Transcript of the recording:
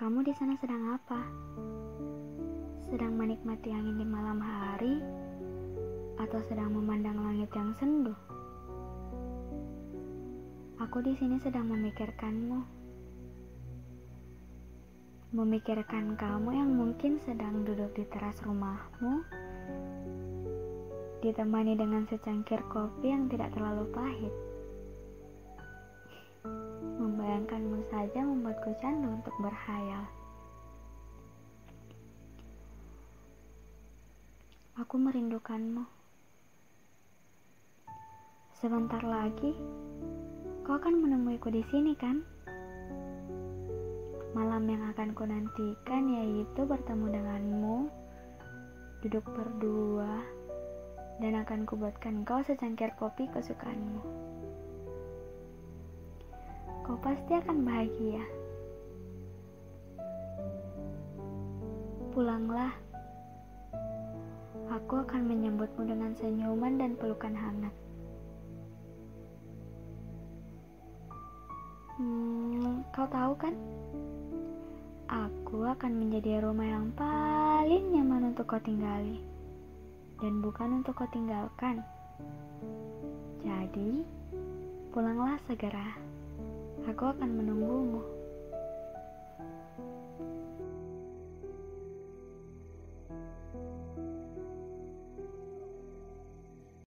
Kamu di sana sedang apa? Sedang menikmati angin di malam hari atau sedang memandang langit yang sendu? Aku di sini sedang memikirkanmu. Memikirkan kamu yang mungkin sedang duduk di teras rumahmu, ditemani dengan secangkir kopi yang tidak terlalu pahit. Membayangkanmu saja membuatku candu untuk berhayal. Aku merindukanmu. Sebentar lagi, kau akan menemuiku di sini, kan? Malam yang akan ku nantikan yaitu bertemu denganmu, duduk berdua, dan akan kubuatkan kau secangkir kopi kesukaanmu kau pasti akan bahagia. Pulanglah. Aku akan menyambutmu dengan senyuman dan pelukan hangat. Hmm, kau tahu kan? Aku akan menjadi rumah yang paling nyaman untuk kau tinggali. Dan bukan untuk kau tinggalkan. Jadi, pulanglah segera. Aku akan menunggumu.